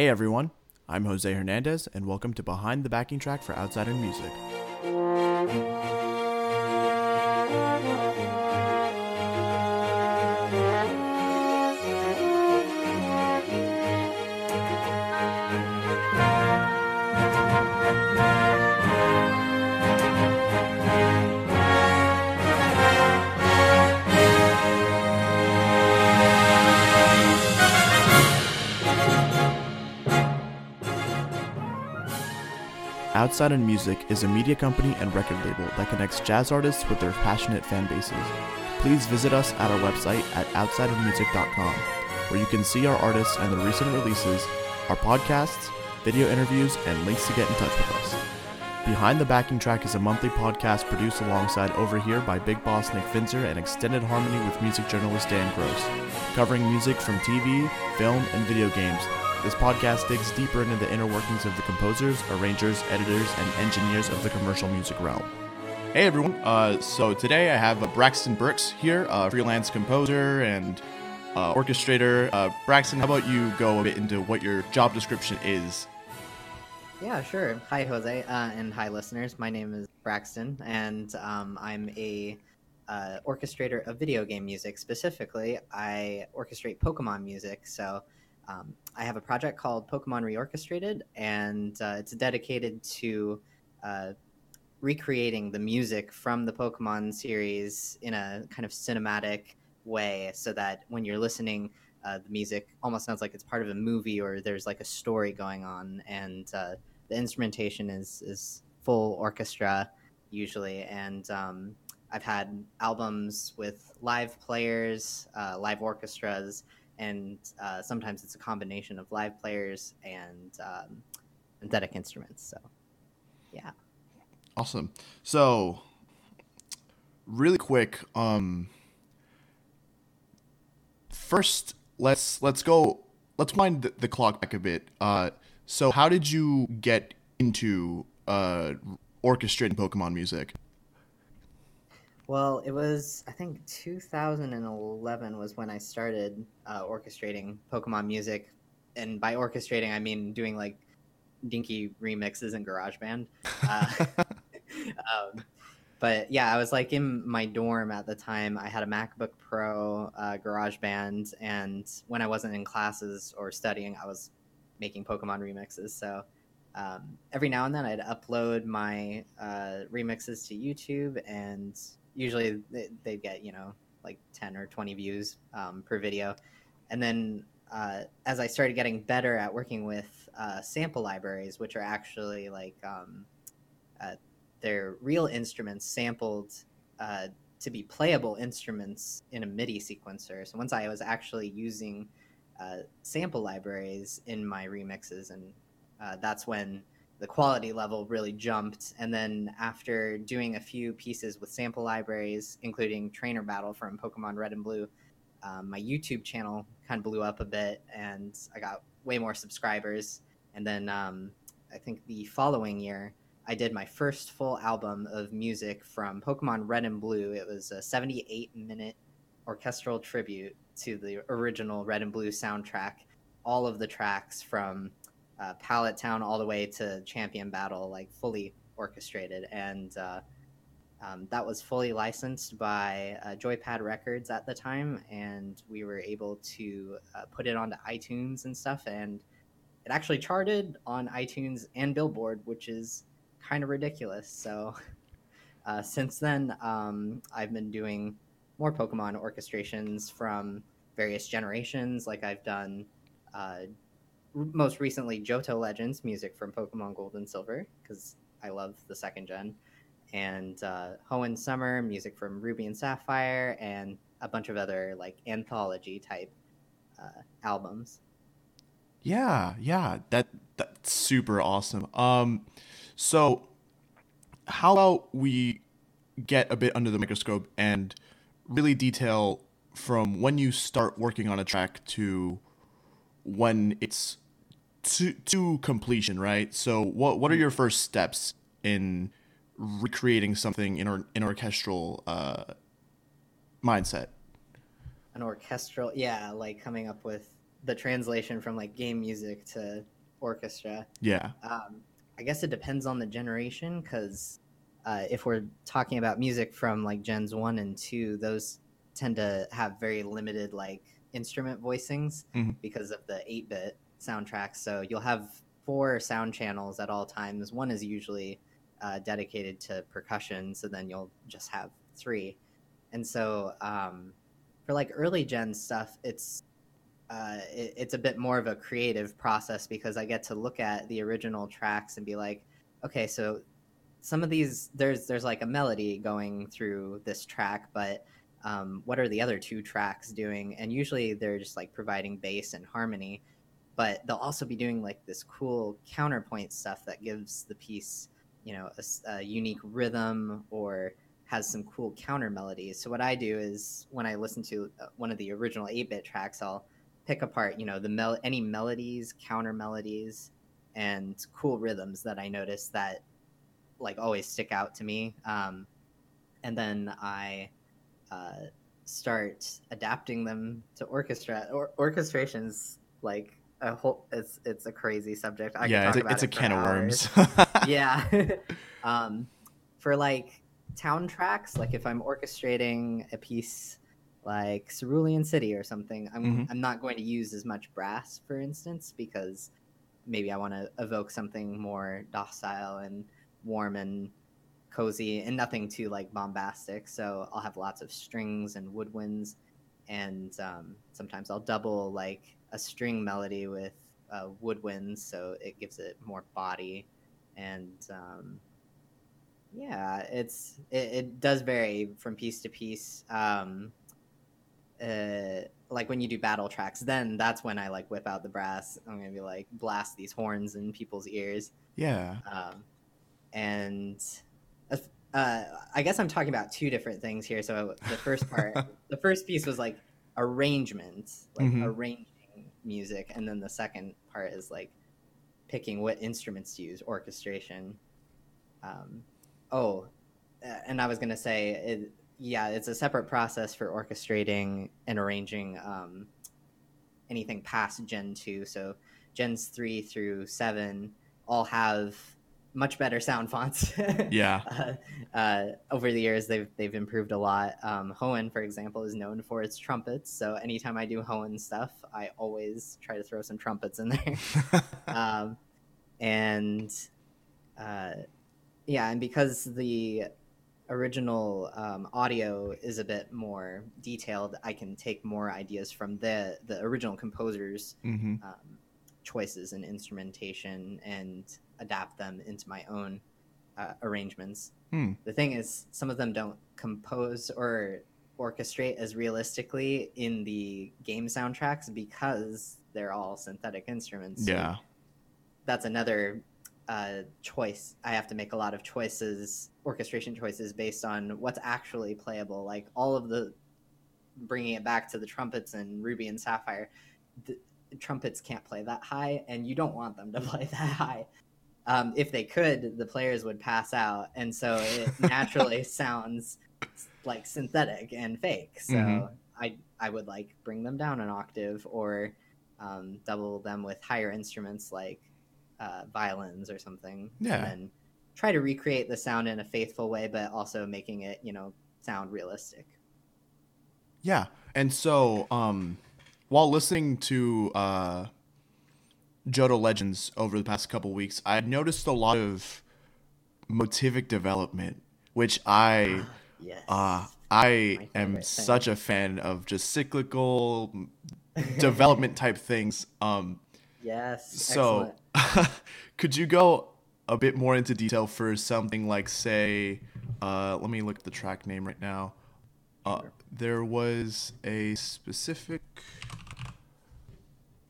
Hey everyone, I'm Jose Hernandez, and welcome to Behind the Backing Track for Outside in Music. Outside in Music is a media company and record label that connects jazz artists with their passionate fan bases. Please visit us at our website at outsideinmusic.com, where you can see our artists and their recent releases, our podcasts, video interviews, and links to get in touch with us. Behind the Backing Track is a monthly podcast produced alongside Over Here by Big Boss Nick Finzer and extended harmony with music journalist Dan Gross, covering music from TV, film, and video games this podcast digs deeper into the inner workings of the composers, arrangers, editors, and engineers of the commercial music realm. Hey everyone, uh, so today I have uh, Braxton Burks here, a freelance composer and uh, orchestrator. Uh, Braxton, how about you go a bit into what your job description is? Yeah, sure. Hi, Jose, uh, and hi, listeners. My name is Braxton, and um, I'm a uh, orchestrator of video game music. Specifically, I orchestrate Pokemon music. So um, I have a project called Pokemon Reorchestrated, and uh, it's dedicated to uh, recreating the music from the Pokemon series in a kind of cinematic way so that when you're listening, uh, the music almost sounds like it's part of a movie or there's like a story going on. And uh, the instrumentation is, is full orchestra usually. And um, I've had albums with live players, uh, live orchestras and uh, sometimes it's a combination of live players and um, synthetic instruments. So, yeah. Awesome. So, really quick, um, first let's let's go let's wind the, the clock back a bit. Uh, so, how did you get into uh, orchestrating Pokemon music? Well, it was I think 2011 was when I started uh, orchestrating Pokemon music, and by orchestrating I mean doing like dinky remixes in GarageBand. Uh, um, but yeah, I was like in my dorm at the time. I had a MacBook Pro, uh, GarageBand, and when I wasn't in classes or studying, I was making Pokemon remixes. So um, every now and then, I'd upload my uh, remixes to YouTube, and usually they, get you know like 10 or 20 views um, per video. And then uh, as i started getting better at working with uh, sample libraries which are actually like um, uh, they're real instruments sampled uh, to be playable instruments in a midi sequencer. So once i was actually using uh, sample libraries in my remixes and uh, that's when the quality level really jumped. And then after doing a few pieces with sample libraries, including Trainer Battle from Pokemon Red and Blue, um, my YouTube channel kind of blew up a bit, and I got way more subscribers. And then um, I think the following year, I did my first full album of music from Pokemon Red and Blue. It was a 78 minute orchestral tribute to the original Red and Blue soundtrack. All of the tracks from uh, Pallet Town all the way to Champion Battle, like fully orchestrated, and uh, um, that was fully licensed by uh, Joypad Records at the time, and we were able to uh, put it onto iTunes and stuff, and it actually charted on iTunes and Billboard, which is kind of ridiculous. So uh, since then, um, I've been doing more Pokemon orchestrations from various generations, like I've done uh, most recently Johto Legends music from Pokemon Gold and Silver because I love the second gen, and uh, Hoenn Summer music from Ruby and Sapphire, and a bunch of other like anthology type uh, albums. Yeah, yeah, that that's super awesome. Um, so how about we get a bit under the microscope and really detail from when you start working on a track to when it's to to completion, right? So what what are your first steps in recreating something in or in orchestral uh, mindset? An orchestral, yeah, like coming up with the translation from like game music to orchestra. Yeah. Um, I guess it depends on the generation because uh, if we're talking about music from like gens one and two, those tend to have very limited like instrument voicings Mhm. because of the 8 bit soundtracks. So you'll have four sound channels at all times. One is usually uh, dedicated to percussion, so then you'll just have three. And so um, for like early gen stuff, it's uh, it, it's a bit more of a creative process because I get to look at the original tracks and be like, okay, so some of these there's there's like a melody going through this track, but um, what are the other two tracks doing? And usually they're just like providing bass and harmony, but they'll also be doing like this cool counterpoint stuff that gives the piece, you know, a unique rhythm or has some cool counter melodies. So what I do is when I listen to uh, one of the original 8-bit tracks, I'll pick apart, you know, the mel- any melodies, counter melodies, and cool rhythms that I notice that like always stick out to me. Um, and then I uh, start adapting them to orchestra or orchestrations like a whole it's it's a crazy subject I yeah, it's talk a, it's it for can of worms. yeah um for like town tracks like if i'm orchestrating a piece like cerulean city or something i'm Mhm. i'm not going to use as much brass for instance because maybe i want to evoke something more docile and warm and cozy and nothing too like bombastic so i'll have lots of strings and woodwinds and um, sometimes i'll double like a string melody with uh, woodwinds so it gives it more body and um, yeah it's it, it does vary from piece to piece um, uh, like when you do battle tracks then that's when i like whip out the brass i'm gonna be like blast these horns in people's ears yeah. um, and uh, uh, I guess I'm talking about two different things here. So the first part, the first piece was like arrangement, like Mhm. arranging music, and then the second part is like picking what instruments to use, orchestration. Um, oh, and I was gonna say, it, yeah, it's a separate process for orchestrating and arranging um, anything past Gen two. So Gens three through seven all have much better sound fonts. Yeah. uh, uh, over the years, they've they've improved a lot. Um, Hoenn, for example, is known for its trumpets. So anytime I do Hoenn stuff, I always try to throw some trumpets in there. um, and uh, yeah, and because the original um, audio is a bit more detailed, I can take more ideas from the the original composers hmm um, choices and instrumentation and adapt them into my own uh, arrangements. Hmm. The thing is, some of them don't compose or orchestrate as realistically in the game soundtracks because they're all synthetic instruments. So Yeah. that's another uh, choice. I have to make a lot of choices, orchestration choices based on what's actually playable. Like all of the bringing it back to the trumpets and Ruby and Sapphire, the trumpets can't play that high, and you don't want them to play that high. Um, if they could, the players would pass out, and so it naturally sounds like synthetic and fake. So Mhm. I I would like bring them down an octave or um, double them with higher instruments like uh, violins or something. Yeah. And then try to recreate the sound in a faithful way, but also making it you know sound realistic. Yeah. And so, um, while listening to uh, Johto Legends over the past couple weeks, I noticed a lot of motivic development, which I Yes. uh, I am thing. such a fan of just cyclical development type things. Um, yes. so, could you go a bit more into detail for something like, say, uh, let me look at the track name right now. Uh, there was a specific.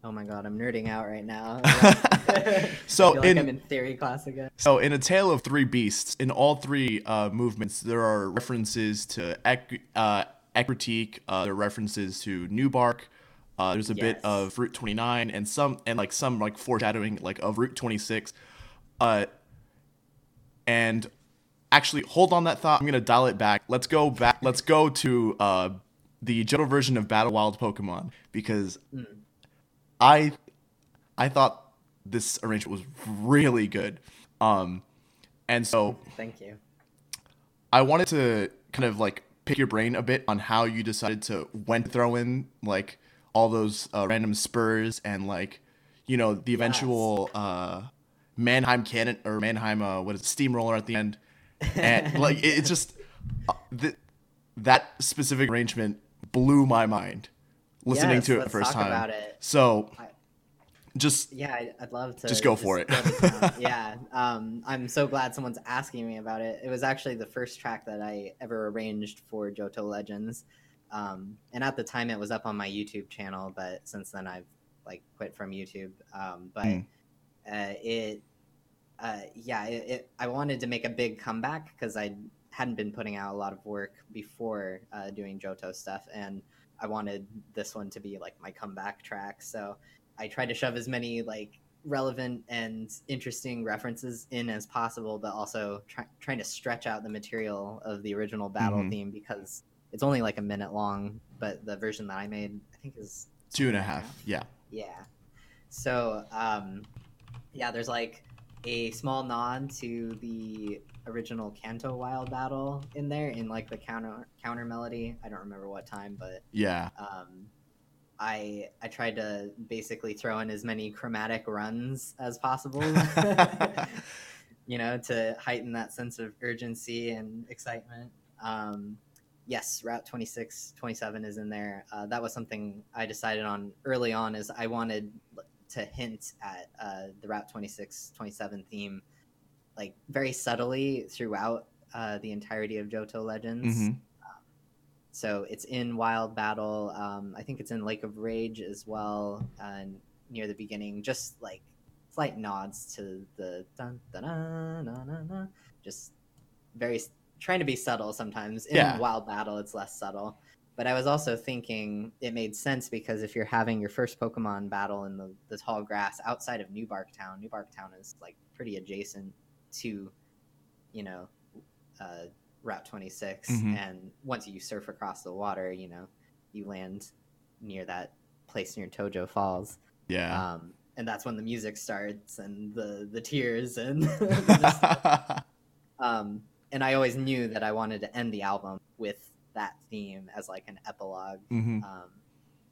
Oh my god, I'm nerding out right now. So I feel like in- I'm in theory class again. So, in A Tale of Three Beasts, in all three uh, movements, there are references to Ec- uh, uh, there are references to New Bark. Uh, there's a bit of Route 29 and some and like some like foreshadowing like of Route 26. Uh, and actually, hold on that thought. I'm gonna dial it back. Let's go back. Let's go to uh, the Johto version of Battle Wild Pokemon because I I thought this arrangement was really good. Um, and so Thank you. I wanted to kind of like pick your brain a bit on how you decided to when to throw in like all those uh, random spurs and like you know the eventual uh, Mannheim cannon or Mannheim uh, what is it, steamroller at the end, and like it, it's just uh, th- that specific arrangement blew my mind listening Yes, to it the first time. it. So I- just Yeah, I'd love to. Just go for it. town. yeah, um, I'm so glad someone's asking me about it. It was actually the first track that I ever arranged for Johto Legends, um, and at the time it was up on my YouTube channel. But since then I've like quit from YouTube. Um, but Mm. uh, it, uh, yeah, it, it, I wanted to make a big comeback because I hadn't been putting out a lot of work before uh, doing Johto stuff, and I wanted this one to be like my comeback track. So I tried to shove as many like relevant and interesting references in as possible, but also try- trying to stretch out the material of the original battle Mhm. theme because it's only like a minute long, but the version that I made, I think, is two and a half. Yeah. yeah. So, um, yeah, there's like a small nod to the original Kanto Wild battle in there in like the counter counter melody. I don't remember what time, but Yeah. um, I I tried to basically throw in as many chromatic runs as possible. you know, to heighten that sense of urgency and excitement. Um, yes, Route 26, 27 is in there. Uh, that was something I decided on early on is I wanted to hint at uh, the Route 26, 27 theme, like very subtly throughout uh, the entirety of Johto Legends. Mhm. So it's in Wild Battle. Um, I think it's in Lake of Rage as well, uh, near the beginning. Just like slight nods to the dun dun dun dun dun, dun. just very trying to be subtle sometimes. In Yeah. Wild Battle, it's less subtle. But I was also thinking it made sense because if you're having your first Pokemon battle in the, the tall grass outside of New Bark Town, New Bark Town is like pretty adjacent to, you know, uh, Route 26. Mhm. And once you surf across the water, you know, you land near that place near Tohjo Falls. Yeah. Um, and that's when the music starts and the, the tears and um, and I always knew that I wanted to end the album with that theme as like an epilogue hmm um,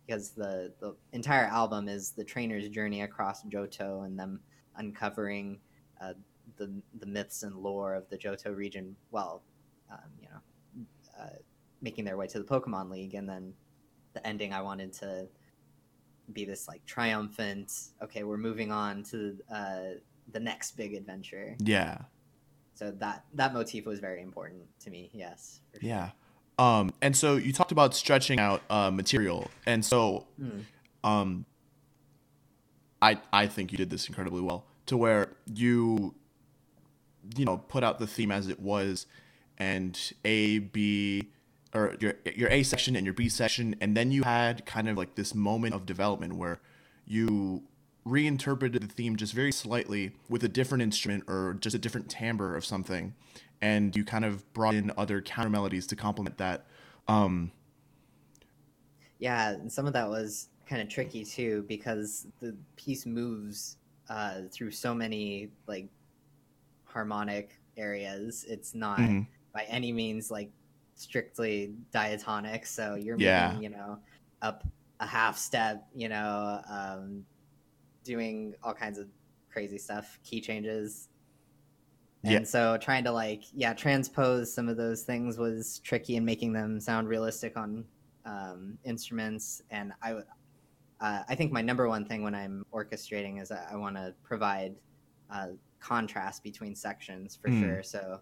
because the the entire album is the trainer's journey across Johto and them uncovering uh, the the myths and lore of the Johto region. while um, you know, uh, making their way to the Pokemon League, and then the ending. I wanted to be this like triumphant. Okay, we're moving on to uh, the next big adventure. Yeah. So that that motif was very important to me. Yes. sure. Yeah. Um, and so you talked about stretching out uh, material, and so Hmm. um, I I think you did this incredibly well to where you you know put out the theme as it was, and A B or your your A section and your B section, and then you had kind of like this moment of development where you reinterpreted the theme just very slightly with a different instrument or just a different timbre of something and you kind of brought in other counter melodies to complement that. Um Yeah, some of that was kind of tricky too because the piece moves uh, through so many like harmonic areas. It's not mhm. by any means like strictly diatonic. So you're Yeah. moving, you know, up a half step, you know, um, doing all kinds of crazy stuff, key changes. And Yeah. so trying to like, yeah, transpose some of those things was tricky and making them sound realistic on um, instruments. And I would, uh, I think my number one thing when I'm orchestrating is that I want to provide uh, contrast between sections for Mm. sure. So,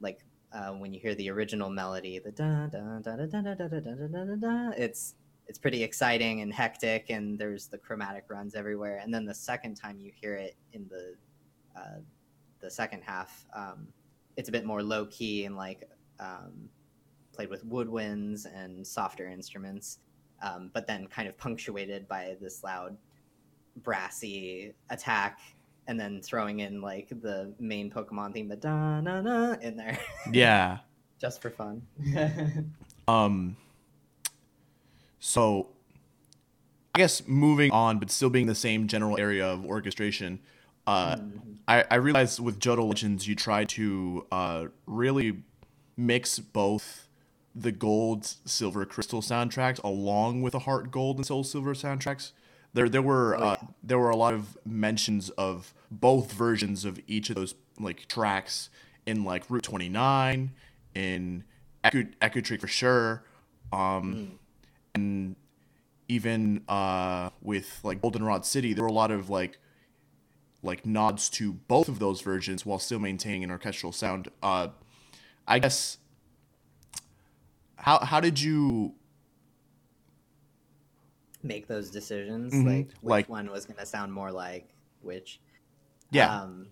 like uh, when you hear the original melody, the da da da da da da da da da da da da da, it's it's pretty exciting and hectic, and there's the chromatic runs everywhere. And then the second time you hear it in the uh, the second half, um, it's a bit more low key and like um, played with woodwinds and softer instruments, um, but then kind of punctuated by this loud brassy attack and then throwing in like the main Pokemon theme, the da na na in there, yeah just for fun. um so I guess moving on, but still being the same general area of orchestration. Uh, I, I realized with Johto Legends, you try to uh, really mix both the gold, silver, crystal soundtracks along with the heart gold and soul silver soundtracks. There, there were Oh, uh, there were a lot of mentions of both versions of each of those like tracks in like Route 29, in Echo, Echo Tree for sure, um, and even uh, with like Goldenrod City, there were a lot of like like nods to both of those versions while still maintaining an orchestral sound. Uh, I guess how how did you Make those decisions, Mhm. like which Like- one was gonna sound more like which. yeah Um,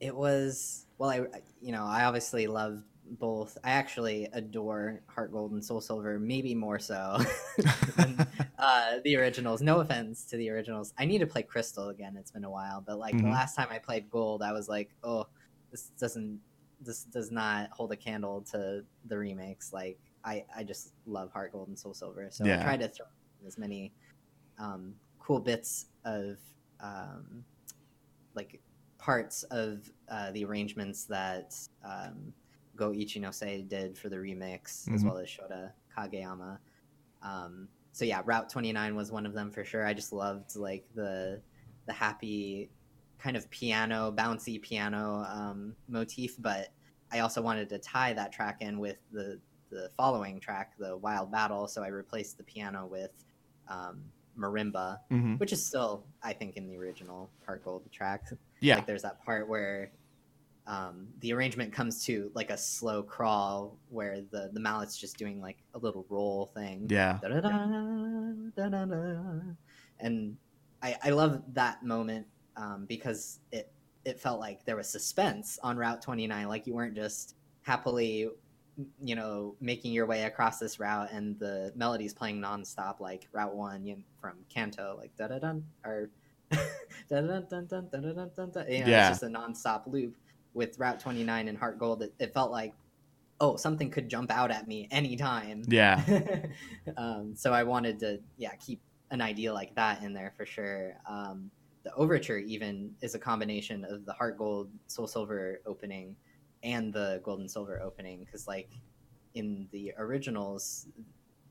it was well, I you know I obviously love both. I actually adore Heart Gold and Soul Silver, maybe more so than uh, the originals. No offense to the originals. I need to play Crystal again. It's been a while, but like the Mhm. last time I played Gold, I was like, oh, this doesn't. This does not hold a candle to the remakes. Like I, I just love Heart Gold and Soul Silver. So Yeah. I tried to throw as many um, cool bits of um, like parts of uh, the arrangements that um, Go Ichinose did for the remix, as Mhm. well as Shota Kageyama. Um, so yeah, Route 29 was one of them for sure. I just loved like the the happy kind of piano, bouncy piano um, motif, but I also wanted to tie that track in with the the following track, the Wild Battle. So I replaced the piano with um, marimba, hmm which is still, I think, in the original Heart Gold track. yeah Like there's that part where um, the arrangement comes to like a slow crawl where the the mallet's just doing like a little roll thing. yeah. And I, I love that moment um, because it it felt like there was suspense on Route 29. Like you weren't just happily, you know, making your way across this route and the melody's playing nonstop like Route 1 you know, from Kanto, like da da dun or da da dun dun da da dun dun dun. You know, Yeah. It's just a nonstop loop. With Route 29 and Heart Gold, it, it felt like, oh, something could jump out at me anytime yeah um, so I wanted to, yeah, keep an idea like that in there for sure. Um, the overture even is a combination of the Heart Gold Soul Silver opening and the Gold and Silver opening because, like, in the originals,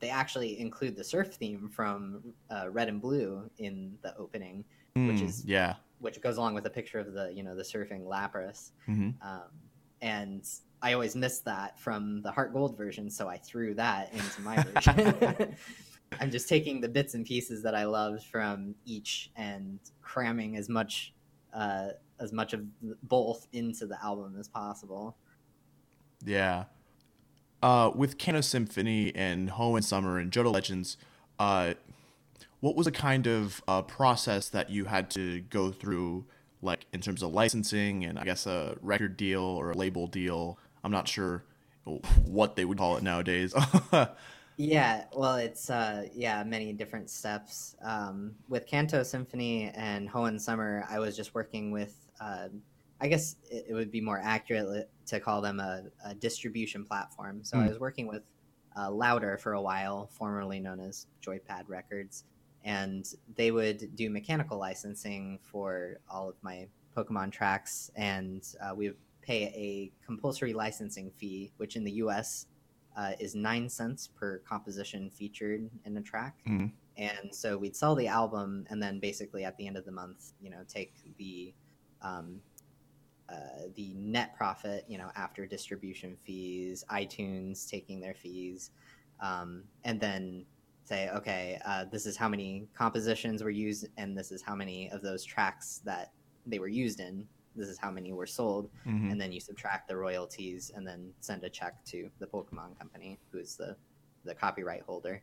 they actually include the surf theme from uh, Red and Blue in the opening, Which Mm, is- yeah which goes along with a picture of the, you know, the surfing Lapras. hmm Um, and I always missed that from the Heart Gold version, so I threw that into my version. I'm just taking the bits and pieces that I loved from each and cramming as much uh, as much of both into the album as possible. Yeah. Uh, with Kanto Symphony and Hoenn Summer and Johto Legends, uh, what was the kind of uh, process that you had to go through, like in terms of licensing and I guess a record deal or a label deal? I'm not sure what they would call it nowadays. Yeah, well, it's uh, yeah, many different steps. Um, with Kanto Symphony and Hoenn Summer, I was just working with. Uh, I guess it, it would be more accurate to call them a, a distribution platform. So I Hmm. was working with uh, Loudr for a while, formerly known as Joypad Records, and they would do mechanical licensing for all of my Pokemon tracks, and uh, we would pay a compulsory licensing fee, which in the U.S uh, is nine cents per composition featured in a track. Mhm. And so we'd sell the album, and then basically at the end of the month, you know, take the um, uh, the net profit, you know, after distribution fees, iTunes taking their fees, um, and then say, okay, uh, this is how many compositions were used, and this is how many of those tracks that they were used in. This is how many were sold Mhm. and then you subtract the royalties and then send a check to the Pokemon company, who is the the copyright holder.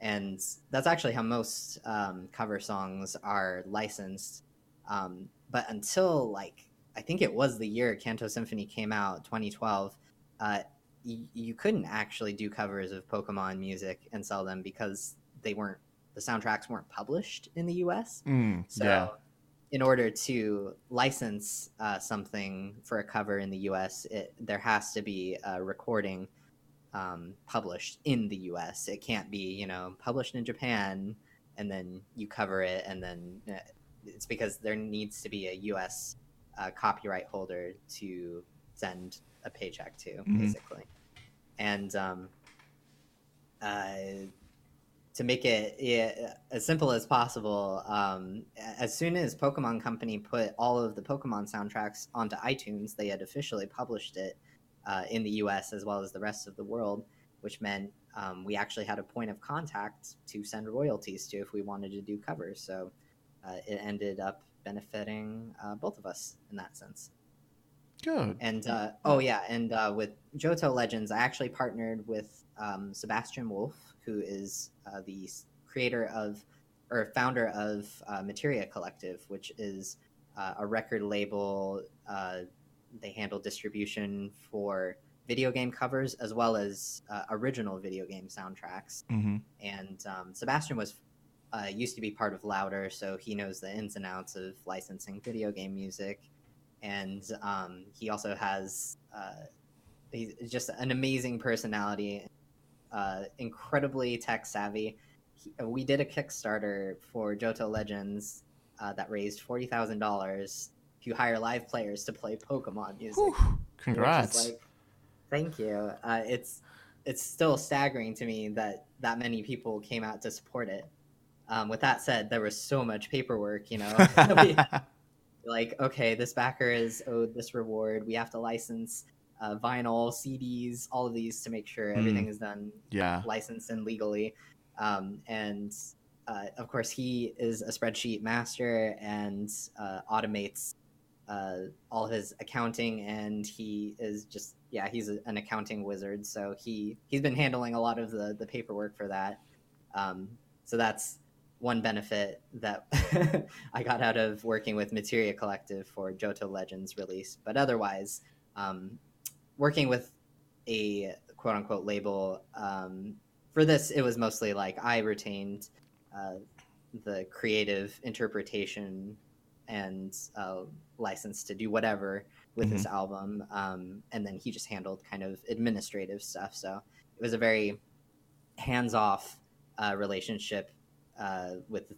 And that's actually how most um, cover songs are licensed. Um, but until like I think it was the year Kanto Symphony came out, 2012, uh, y- you couldn't actually do covers of Pokemon music and sell them because they weren't the soundtracks weren't published in the U.S. Mm, So, yeah. In order to license uh, something for a cover in the U.S., it, there has to be a recording um, published in the U.S. It can't be, you know, published in Japan and then you cover it, and then uh, it's because there needs to be a U.S. Uh, copyright holder to send a paycheck to, Mhm. basically. And um, uh, to make it yeah, as simple as possible, um, as soon as Pokemon Company put all of the Pokemon soundtracks onto iTunes, they had officially published it uh, in the US as well as the rest of the world, which meant um, we actually had a point of contact to send royalties to if we wanted to do covers. So uh, it ended up benefiting uh, both of us in that sense. Good. And uh, oh yeah, and uh, with Johto Legends, I actually partnered with um, Sebastian Wolff, who is uh, the creator of or founder of uh, Materia Collective, which is uh, a record label. Uh, they handle distribution for video game covers as well as uh, original video game soundtracks hmm and um, Sebastian was uh, used to be part of Loudr, so he knows the ins and outs of licensing video game music, and um, he also has uh, he's just an amazing personality, uh, incredibly tech savvy. He, we did a Kickstarter for Johto Legends uh, that raised forty thousand dollars to hire live players to play Pokemon music. Whew. Congrats. like- thank you. Uh, it's it's still staggering to me that that many people came out to support it. Um, with that said, there was so much paperwork. You know, We- like okay, this backer is owed this reward. We have to license uh, vinyl, CDs, all of these to make sure Mm. everything is done yeah. licensed and legally. Um, and uh, of course, he is a spreadsheet master and uh, automates uh, all his accounting. And he is just yeah, he's a, an accounting wizard. So he he's been handling a lot of the the paperwork for that. Um, so that's one benefit that I got out of working with Materia Collective for Johto Legends release. But otherwise, um, working with a quote unquote label um, for this, it was mostly like I retained uh, the creative interpretation and uh, license to do whatever with this album, um, and then he just handled kind of administrative stuff. So it was a very hands off uh, relationship uh, with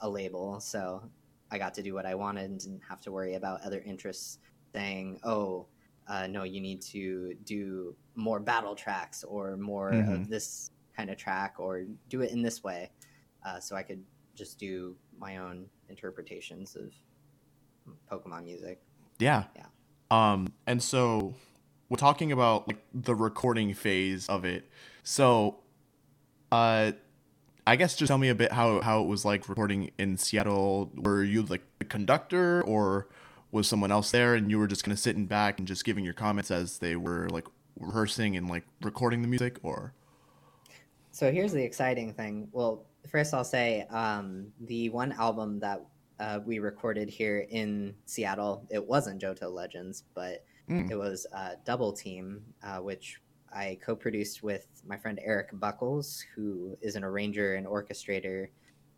a label. So I got to do what I wanted and didn't have to worry about other interests saying, "Oh, uh, no, you need to do more battle tracks or more Mhm. of this kind of track or do it in this way." Uh, so I could just do my own interpretations of Pokemon music. Yeah. Yeah. Um, and so we're talking about like the recording phase of it. So, uh, I guess just tell me a bit how how it was like recording in Seattle. Were you like the conductor, or was someone else there, and you were just kind of sitting back and just giving your comments as they were like rehearsing and like recording the music, or? So here's the exciting thing. Well, first I'll say um, the one album that uh, we recorded here in Seattle, it wasn't Johto Legends, but Mm. it was uh, Double Team, uh, which I co-produced with my friend Eric Buckles, who is an arranger and orchestrator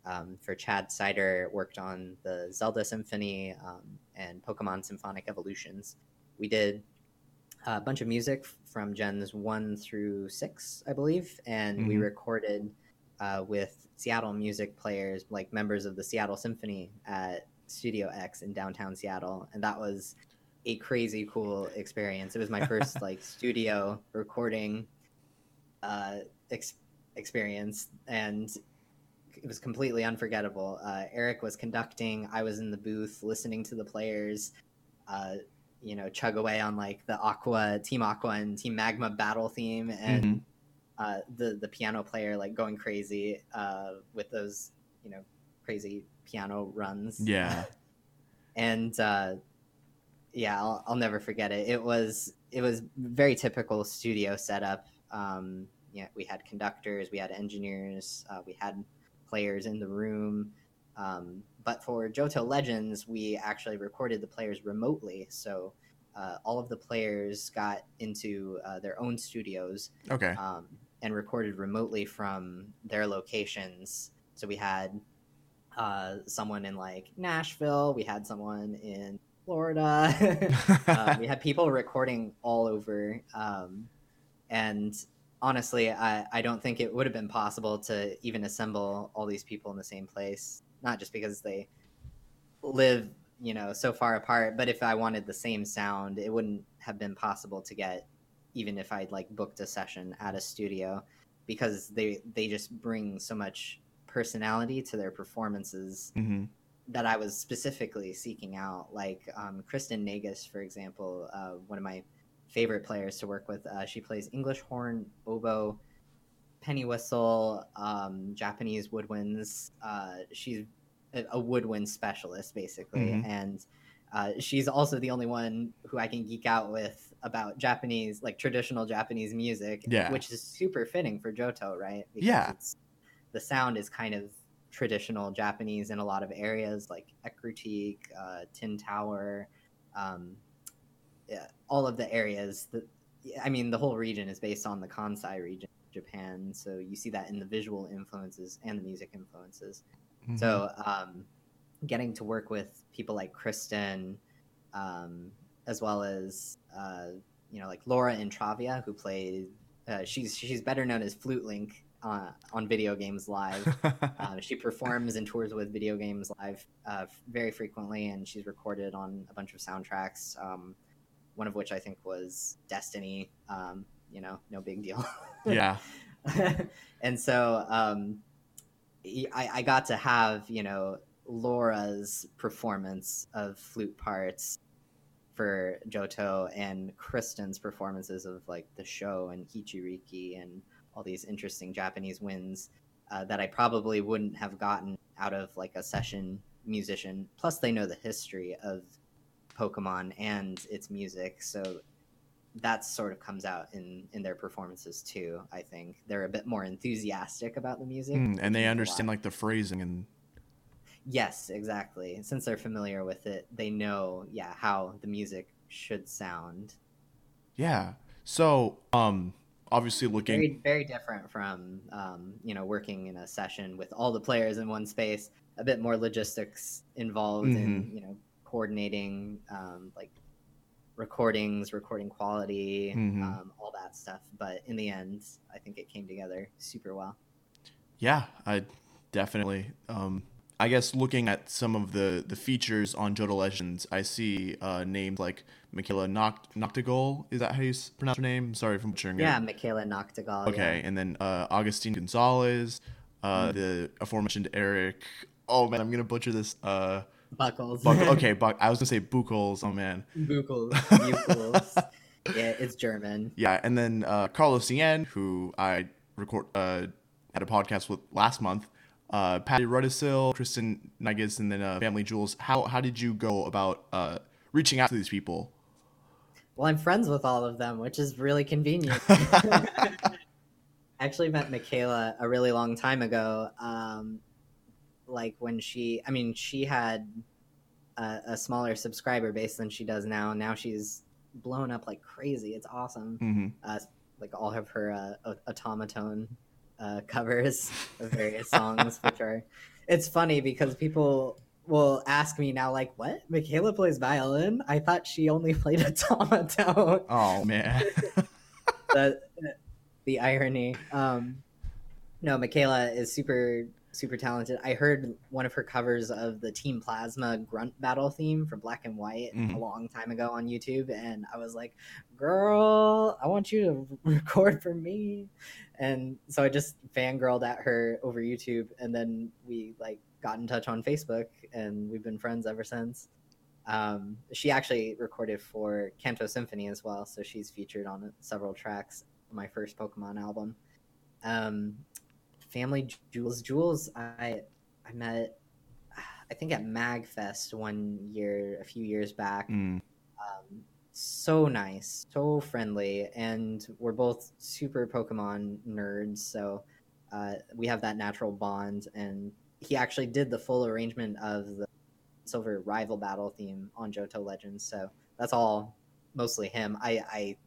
um, for Chad Seiter. Worked on the Zelda Symphony um, and Pokemon Symphonic Evolutions. We did a bunch of music from gens one through six, I believe, and we Mhm. recorded uh, with Seattle music players, like members of the Seattle Symphony at Studio X in downtown Seattle, and that was a crazy cool experience. It was my first like studio recording uh, ex- experience, and it was completely unforgettable. Uh, Eric was conducting, I was in the booth listening to the players. Uh, you know, chug away on like the Aqua, Team Aqua, and Team Magma battle theme, and Mhm. uh, the the piano player like going crazy uh, with those you know crazy piano runs. Yeah. and uh, yeah, I'll, I'll never forget it. It was it was very typical studio setup. Um, yeah, we had conductors, we had engineers, uh, we had players in the room. Um, but for Johto Legends, we actually recorded the players remotely, so uh, all of the players got into uh, their own studios Okay. um, and recorded remotely from their locations. So we had uh, someone in like Nashville, we had someone in Florida, uh, we had people recording all over, um, and honestly, I, I don't think it would have been possible to even assemble all these people in the same place. Not just because they live, you know, so far apart, but if I wanted the same sound, it wouldn't have been possible to get even if I'd like booked a session at a studio because they they just bring so much personality to their performances hmm that I was specifically seeking out. Like um, Kristen Naigus, for example, uh, one of my favorite players to work with. Uh, she plays English horn, oboe, penny whistle, um, Japanese woodwinds. Uh, she's a, woodwind specialist, basically, Mhm. and uh, she's also the only one who I can geek out with about Japanese, like traditional Japanese music, Yeah. which is super fitting for Johto, right? Yeah. It's, the sound is kind of traditional Japanese in a lot of areas, like Ecruteak, uh, Tin Tower, um, yeah, all of the areas. That, I mean, the whole region is based on the Kansai region, of Japan. So you see that in the visual influences and the music influences. Mhm. So um, getting to work with people like Kristen, um, as well as uh, you know like Laura Intravia, who played. Uh, she's she's better known as Flute Link uh, on Video Games Live. Uh, she performs and tours with Video Games Live uh, very frequently, and she's recorded on a bunch of soundtracks. Um, one of which I think was Destiny. Um, you know, no big deal. yeah. and so um, I, I got to have you know Laura's performance of flute parts for Johto and Kristen's performances of like the show and Hichiriki and all these interesting Japanese wins uh, that I probably wouldn't have gotten out of like a session musician. Plus, they know the history of Pokemon and its music, so that sort of comes out in in their performances too. I think they're a bit more enthusiastic about the music, Mm, and they understand like the phrasing and Yes, exactly. Since they're familiar with it, they know, yeah, how the music should sound. yeah. So, um, obviously looking. Very, very different from, um, you know, working in a session with all the players in one space. A bit more logistics involved in, you know, coordinating, um, like recordings, recording quality, Mhm. um, all that stuff. But in the end, I think it came together super well. Yeah, I definitely. Um, I guess looking at some of the the features on Johto Legends, I see uh, names like Michaela Noct- Noctigal. Is that how you pronounce her name? Sorry if I'm butchering Yeah, it. Michaela Noctigal. Okay, and then uh, Augustine Gonzalez, uh, Mm-hmm. the aforementioned Eric. Oh man, I'm gonna butcher this. Uh, Buckles. Buck- okay, Buck. I was gonna say Buchholz. Oh man. Buchels. Buchels. yeah, it's German. Yeah, and then uh, Carlos Cien, who I record uh, had a podcast with last month. Uh, Patty Rudisil, Kristen Naigus, and then uh, Family Jules. How how did you go about uh, reaching out to these people? Well, I'm friends with all of them, which is really convenient. I actually met Michaela a really long time ago. Um, like when she, I mean, she had a, a smaller subscriber base than she does now. Now she's blown up like crazy. It's awesome. hmm Uh, like all of her uh, automaton uh, covers of various songs, which are. It's funny because people will ask me now, like, "What? Michaela plays violin? I thought she only played automaton." Oh man. the the irony. Um, no, Michaela is super super talented. I heard one of her covers of the Team Plasma Grunt Battle theme from Black and White Mhm. a long time ago on YouTube, and I was like, "Girl, I want you to record for me." And so I just fangirled at her over YouTube, and then we like got in touch on Facebook, and we've been friends ever since. Um, she actually recorded for Kanto Symphony as well, so she's featured on several tracks my first Pokemon album. Um, Family Jules, Jules, I I met, I think at Magfest one year, a few years back. Mm, Um, so nice, so friendly, and we're both super Pokemon nerds, so uh, we have that natural bond. And he actually did the full arrangement of the Silver Rival Battle theme on Johto Legends, so that's all mostly him. I, I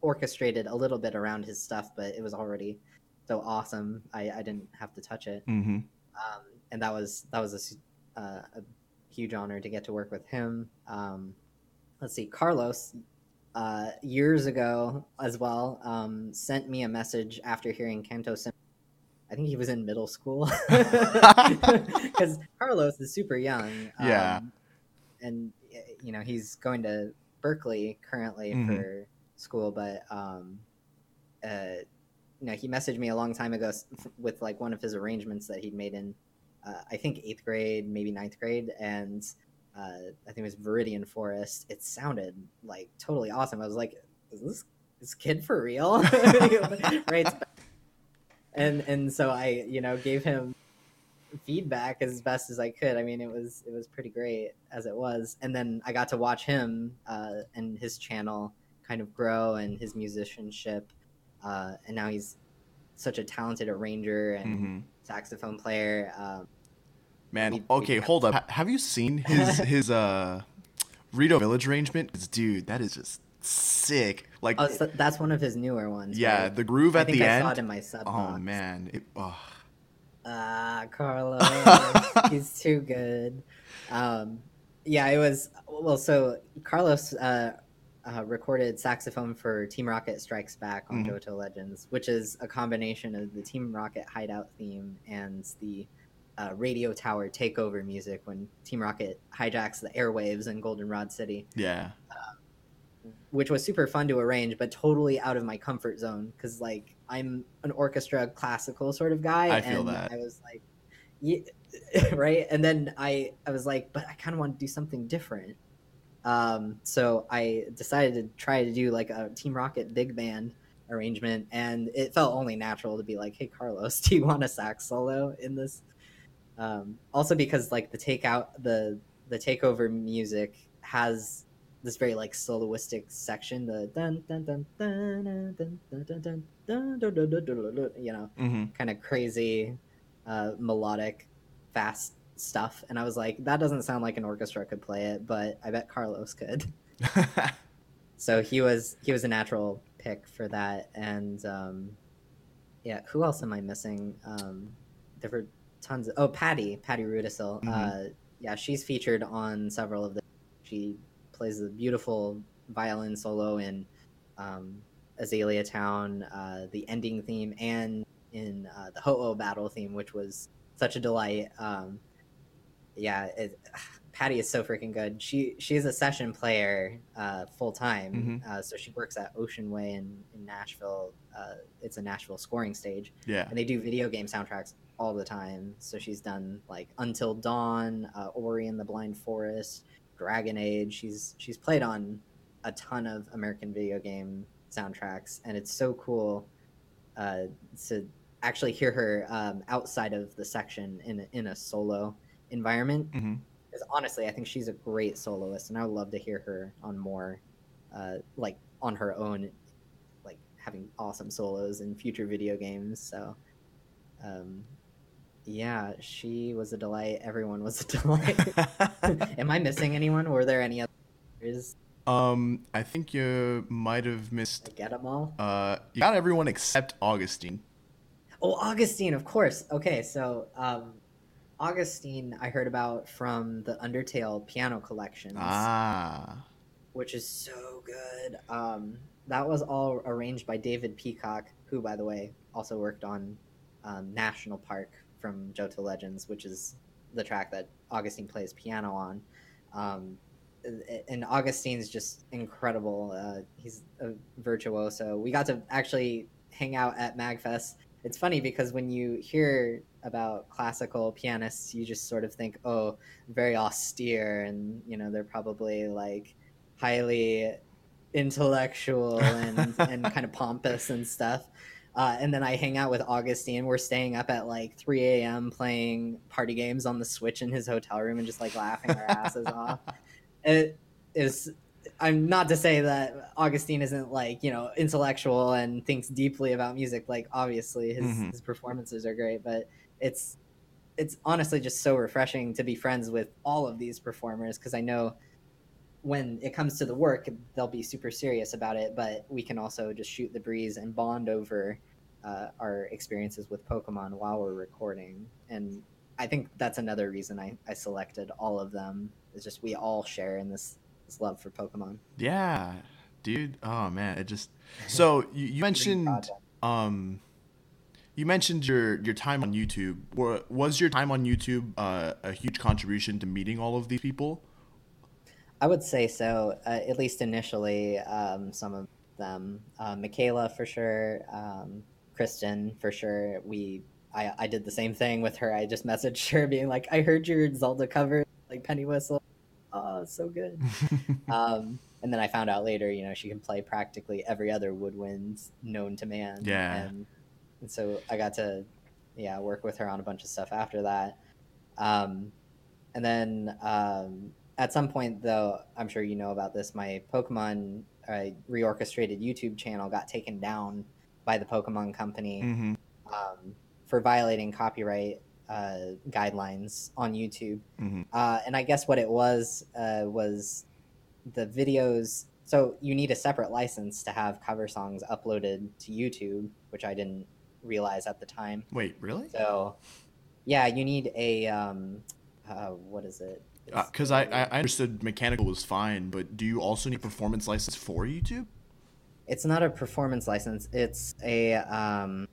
orchestrated a little bit around his stuff, but it was already so awesome. I, I didn't have to touch it hmm um, and that was that was a, uh, a huge honor to get to work with him. Um, let's see, Carlos. uh, years ago as well um, sent me a message after hearing Kanto Symphony. I think he was in middle school because Carlos is super young. Yeah. Um, and you know he's going to Berklee currently Mhm. for school, but um, uh, you know he messaged me a long time ago with like one of his arrangements that he'd made in uh, I think eighth grade, maybe ninth grade, and uh, I think it was Viridian Forest. It sounded like totally awesome. I was like, is this this kid for real? right. And and so I, you know, gave him feedback as best as I could. I mean, it was it was pretty great as it was. And then I got to watch him uh, and his channel kind of grow and his musicianship. Uh, and now he's such a talented arranger and hmm saxophone player. Um, Man, We- we okay, have- hold up. Have you seen his his uh Rito Village arrangement? 'Cause, Dude, that is just sick. Like, oh, so that's one of his newer ones. yeah, right? the groove I at think the I end. saw it in my sub. oh man, it, oh. Ah, Carlos, he's too good. Um, yeah, it was well. So Carlos uh, uh, recorded saxophone for Team Rocket Strikes Back on Mhm. Johto Legends, which is a combination of the Team Rocket hideout theme and the uh, radio tower takeover music when Team Rocket hijacks the airwaves in Goldenrod City, yeah. which was super fun to arrange, but totally out of my comfort zone because like I'm an orchestra classical sort of guy. I feel and that. I was like, yeah, right. And then I I was like, but I kind of want to do something different. Um, so I decided to try to do like a Team Rocket big band arrangement, and it felt only natural to be like, hey Carlos, do you want a sax solo in this? Um, also because like the takeout the the takeover music has this very like soloistic section, the dun dun dun dun dun dun dun dun dun dun dun dun dun dun dun, you know, hmm kind of crazy, uh, melodic, fast stuff. And I was like, that doesn't sound like an orchestra could play it, but I bet Carlos could. So he was he was a natural pick for that. And um, yeah, who else am I missing? Um, there were tons. Of, oh, Patty, Patty Rudisil. Mhm. Uh, yeah, she's featured on several of the. She plays a beautiful violin solo in um, Azalea Town, uh, the ending theme, and in uh, the Ho-Oh battle theme, which was such a delight. Um, yeah, it, Patty is so freaking good. She she's a session player uh, full time, Mhm. uh, so she works at Ocean Way in, in Nashville. Uh, it's a Nashville scoring stage, yeah. and they do video game soundtracks all the time. So she's done like Until Dawn, uh, Ori and the Blind Forest, Dragon Age. She's she's played on a ton of American video game soundtracks, and it's so cool uh, to actually hear her um, outside of the section in in a solo environment. hmm Because honestly, I think she's a great soloist, and I would love to hear her on more, uh, like on her own, like having awesome solos in future video games. So, um, yeah, she was a delight. Everyone was a delight. Am I missing anyone? Were there any others? um, I think you might have missed. I get them all. Uh, you got everyone except Augustine. Oh, Augustine, of course. Okay, so um, Augustine, I heard about from the Undertale piano collections. Ah. which is so good. Um, that was all arranged by David Peacock, who, by the way, also worked on um, National Park from Johto Legends, which is the track that Augustine plays piano on. Um, and Augustine's just incredible. Uh, he's a virtuoso. We got to actually hang out at Magfest. It's funny because when you hear about classical pianists, you just sort of think, oh, very austere, and you know they're probably like highly intellectual and and kind of pompous and stuff. Uh, and then I hang out with Augustine. We're staying up at like 3 a.m. playing party games on the Switch in his hotel room and just like laughing our asses off. It is. I'm not to say that Augustine isn't like you know intellectual and thinks deeply about music. Like obviously his Mhm. his performances are great, but it's it's honestly just so refreshing to be friends with all of these performers because I know when it comes to the work, they'll be super serious about it, but we can also just shoot the breeze and bond over uh, our experiences with Pokemon while we're recording. And I think that's another reason I, I selected all of them. Is just we all share in this this love for Pokemon. Yeah. dude. Oh man, it just. So you, you mentioned um, you mentioned your your time on YouTube. Wa- Was your time on YouTube uh, a huge contribution to meeting all of these people? I would say so, uh, at least initially. Um, some of them, uh, Michaela for sure, um, Kristen for sure. We, I, I did the same thing with her. I just messaged her, being like, "I heard your Zelda cover, like Penny Whistle. Oh, so good." um, and then I found out later, you know, she can play practically every other woodwinds known to man. Yeah. And, and so I got to, yeah, work with her on a bunch of stuff after that. Um, and then um, at some point, though, I'm sure you know about this, my Pokemon uh, reorchestrated YouTube channel got taken down by the Pokemon Company hmm um, for violating copyright uh, guidelines on YouTube. hmm Uh, and I guess what it was uh, was the videos. So you need a separate license to have cover songs uploaded to YouTube, which I didn't realize at the time. Wait, really? So, yeah, you need a um, uh, what is it? It's I, I understood mechanical was fine, but do you also need performance license for YouTube? it's not a performance license. It's a um,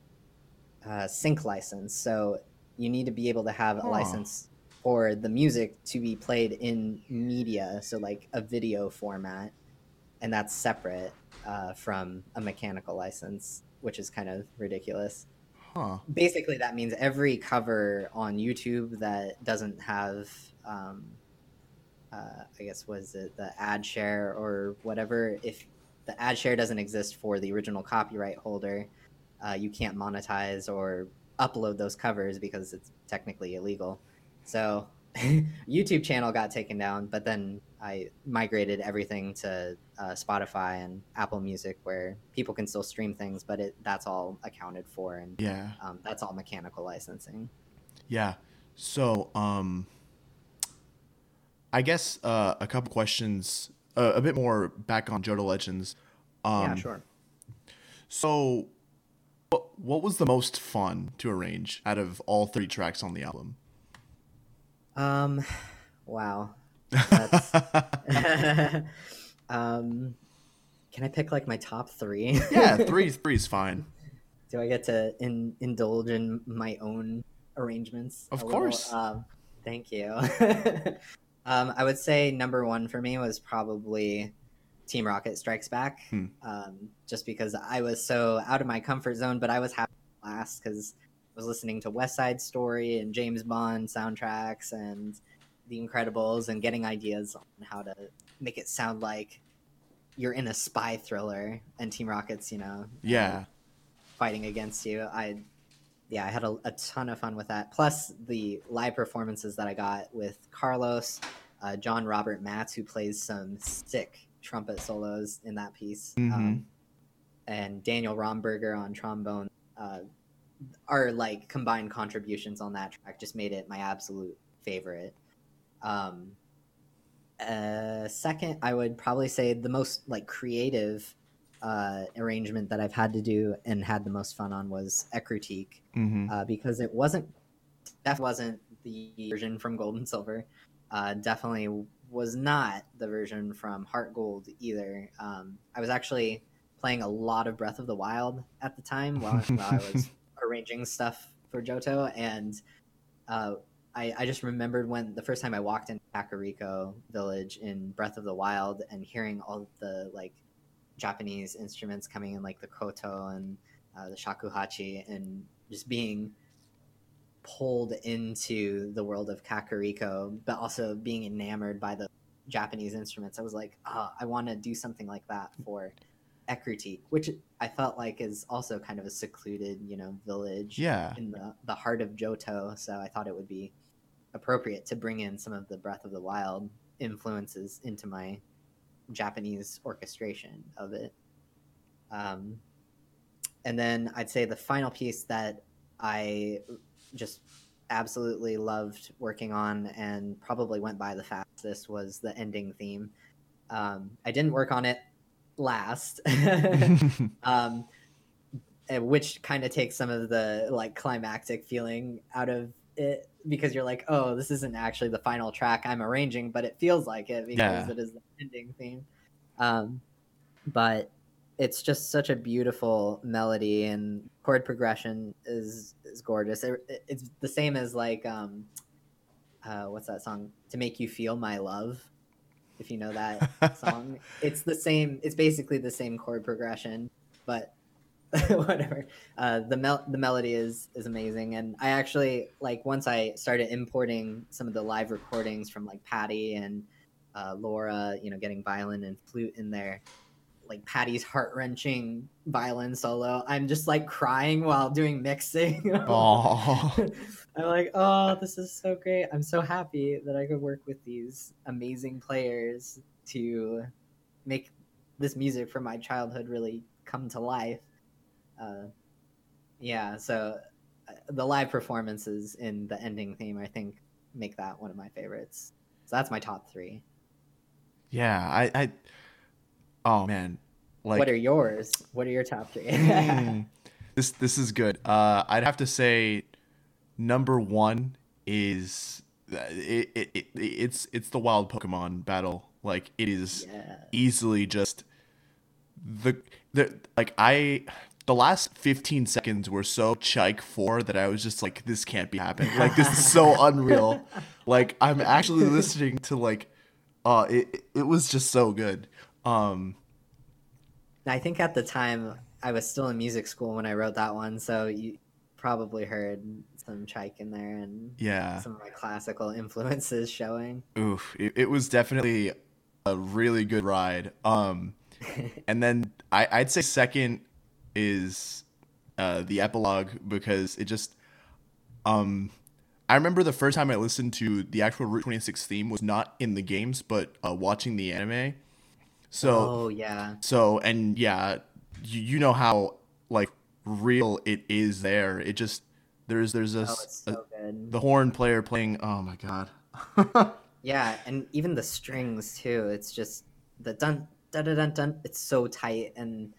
uh, sync license. So you need to be able to have a license for the music to be played in media, so like a video format, and that's separate uh, from a mechanical license, which is kind of ridiculous. Huh. Basically, that means every cover on YouTube that doesn't have, um, uh, I guess, was it the ad share or whatever? If the ad share doesn't exist for the original copyright holder, uh, you can't monetize or upload those covers because it's technically illegal. So, YouTube channel got taken down, but then I migrated everything to uh, Spotify and Apple Music, where people can still stream things, but it that's all accounted for, and Yeah. um, that's all mechanical licensing. Yeah. So, um, I guess uh, a couple questions, uh, a bit more back on Johto Legends. Um, yeah, sure. So, what, what was the most fun to arrange out of all three tracks on the album? Um, wow. That's, um, can I pick like my top three? yeah, three three is fine. Do I get to in, indulge in my own arrangements? Of course. Um, thank you. um, I would say number one for me was probably Team Rocket Strikes Back, Hmm. um, just because I was so out of my comfort zone, but I was happy last because I was listening to West Side Story and James Bond soundtracks and The Incredibles and getting ideas on how to make it sound like you're in a spy thriller and Team Rocket's, you know, Yeah. fighting against you. I, yeah, I had a, a ton of fun with that. Plus the live performances that I got with Carlos, uh, John Robert Matz, who plays some sick trumpet solos in that piece, Mhm. um, and Daniel Romberger on trombone. Uh, our like combined contributions on that track just made it my absolute favorite. Um, uh, second, I would probably say the most like creative uh, arrangement that I've had to do and had the most fun on was Ecruteak hmm uh, because it wasn't that wasn't the version from Gold and Silver. Uh, definitely was not the version from Heart Gold either. Um, I was actually playing a lot of Breath of the Wild at the time while, while I was arranging stuff for Johto, and uh, I, I just remembered when the first time I walked in Kakariko Village in Breath of the Wild and hearing all the like Japanese instruments coming in, like the koto and uh, the shakuhachi, and just being pulled into the world of Kakariko, but also being enamored by the Japanese instruments. I was like, oh, I want to do something like that for Ecruteak, which I felt like is also kind of a secluded, you know, village Yeah. in the, the heart of Johto. So I thought it would be appropriate to bring in some of the Breath of the Wild influences into my Japanese orchestration of it. Um, and then I'd say the final piece that I just absolutely loved working on and probably went by the fastest was the ending theme. Um, I didn't work on it last, um, uh, which kind of takes some of the like climactic feeling out of it because you're like, oh, this isn't actually the final track I'm arranging, but it feels like it because Yeah. it is the ending theme. Um, but it's just such a beautiful melody and chord progression is is gorgeous. It, it's the same as like um, uh, what's that song? To make you feel my love. If you know that song, it's the same. It's basically the same chord progression, but whatever. Uh, the mel- the melody is is amazing, and I actually like once I started importing some of the live recordings from like Patty and uh, Laura, you know, getting violin and flute in there like Patty's heart wrenching violin solo. I'm just like crying while doing mixing. Oh, I'm like, oh, this is so great. I'm so happy that I could work with these amazing players to make this music from my childhood really come to life. Uh, yeah, so uh, the live performances in the ending theme, I think, make that one of my favorites. So that's my top three. yeah. I, I, oh man, like what are yours? What are your top three? Mm. this this is good. Uh, I'd have to say number one is uh, it, it, it it's it's the wild Pokemon battle. Like it is yeah. easily just the the like I the last 15 seconds were so chike for that I was just like this can't be happening. Like this is so unreal. Like I'm actually listening to like uh it it was just so good. Um I think at the time I was still in music school when I wrote that one, so you probably heard some Chike in there and yeah. some of my classical influences showing. Oof, it, it was definitely a really good ride. Um, and then I, I'd say second is uh, the epilogue because it just, um, I remember the first time I listened to the actual Route 26 theme was not in the games, but uh, watching the anime. So, oh yeah, so and yeah, you, you know how like real it is there. It just there's there's a, oh it's so good. the horn player playing. Oh my god. Yeah, and even the strings too. It's just the dun dun dun dun. dun it's so tight and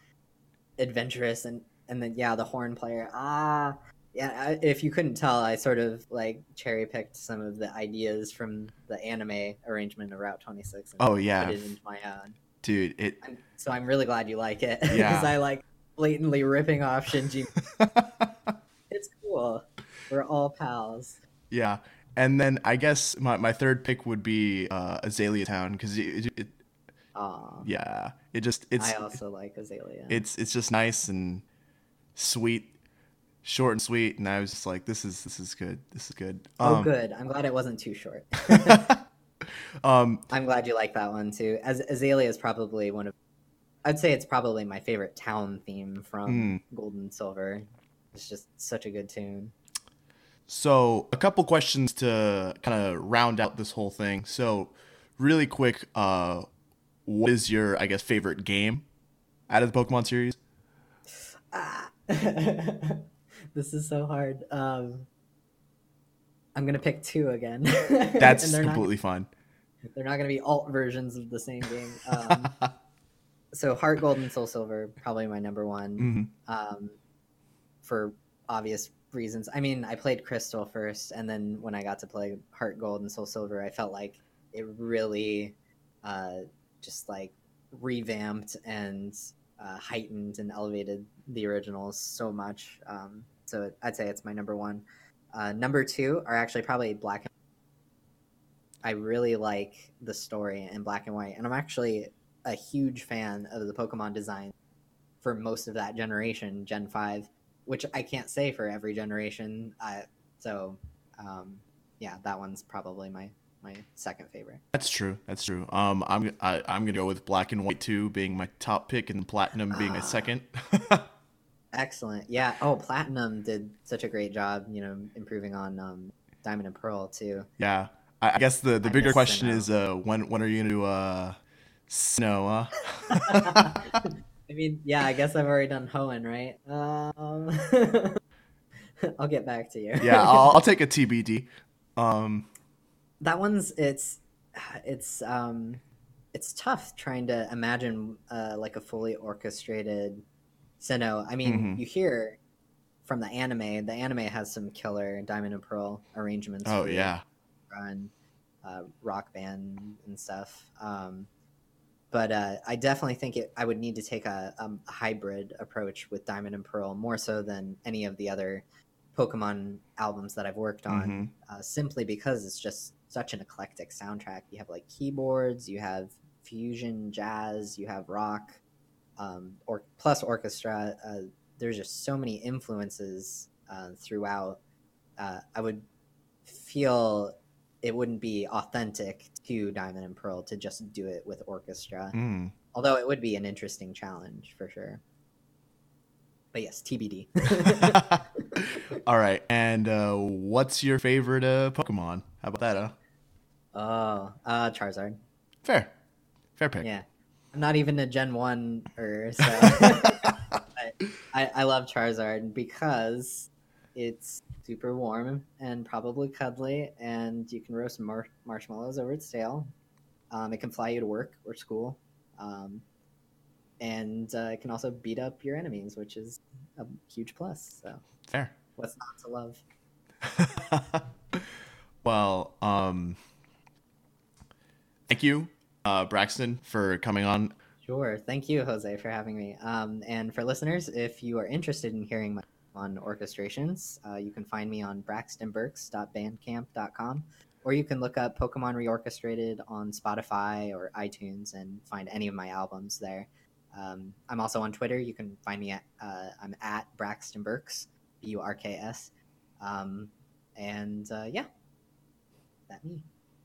adventurous, and and then yeah, the horn player. Ah, yeah. If you couldn't tell, I sort of like cherry picked some of the ideas from the anime arrangement of Route Twenty Six. Oh yeah, put it into my own. Dude. It so I'm really glad you like it because Yeah. I like blatantly ripping off Shinji. it's cool. We're all pals. yeah. And then I guess my, my third pick would be uh, Azalea Town because it, it, it Aw, yeah it just it's I also like Azalea. it's it's just nice and sweet, short and sweet, and I was just like this is this is good this is good. oh, Um, good. I'm glad it wasn't too short. um I'm glad you like that one too. As Azalea is probably one of, I'd say it's probably my favorite town theme from Hmm. Gold and Silver. It's just such a good tune. So, a couple questions to kind of round out this whole thing. So, really quick, uh, what is your, I guess, favorite game out of the Pokemon series? Ah. this is so hard. Um, I'm gonna pick two again. That's they're not- completely fine. They're not going to be alt versions of the same game. Um, so Heart Gold and Soul Silver probably my number one hmm um, for obvious reasons. I mean, I played Crystal first, and then when I got to play Heart Gold and Soul Silver, I felt like it really uh, just like revamped and uh, heightened and elevated the originals so much. Um, so I'd say it's my number one. Uh, number two are actually probably Black and I really like the story in black and white, and I'm actually a huge fan of the Pokemon design for most of that generation, Gen Five, which I can't say for every generation. Uh, so, um, yeah, that one's probably my my second favorite. That's true. That's true. Um, I'm I, I'm gonna go with Black and White two being my top pick and Platinum being my Ah. second. Excellent. Yeah. Oh, Platinum did such a great job. You know, improving on um, Diamond and Pearl too. yeah. I, I guess the the I bigger question Sinnoh. is uh when when are you gonna do uh Sinnoh? Uh? I mean, yeah, I guess I've already done Hoenn, right? Um, I'll get back to you. yeah, I'll, I'll take a TBD. Um, that one's it's it's um it's tough trying to imagine uh, like a fully orchestrated Sinnoh. I mean, Mhm. you hear from the anime, the anime has some killer Diamond and Pearl arrangements. oh for yeah. And uh, rock band and stuff. Um, but uh, I definitely think it. I would need to take a, a hybrid approach with Diamond and Pearl more so than any of the other Pokemon albums that I've worked on, Mhm. uh, simply because it's just such an eclectic soundtrack. You have like keyboards, you have fusion, jazz, you have rock, um, or plus orchestra. Uh, there's just so many influences uh, throughout. Uh, I would feel it wouldn't be authentic to Diamond and Pearl to just do it with orchestra. Mm. Although it would be an interesting challenge for sure. But yes, TBD. All right. And uh, what's your favorite uh, Pokemon? How about that? Huh? oh, uh, Charizard. Fair. Fair pick. Yeah, I'm not even a Gen One or so. I, I love Charizard because it's super warm and probably cuddly, and you can roast mar- marshmallows over its tail. Um, it can fly you to work or school, um, and uh, it can also beat up your enemies, which is a huge plus. So, Fair. what's not to love? well, um, thank you, uh, Braxton, for coming on. Sure. Thank you, Jose, for having me. Um, and for listeners, if you are interested in hearing my on orchestrations, uh, you can find me on braxtonburks.bandcamp.com, or you can look up Pokemon Reorchestrated on Spotify or iTunes and find any of my albums there. Um, I'm also on Twitter. You can find me at uh, I'm at Braxton Burks, B U R K S, um, and uh, yeah, that me.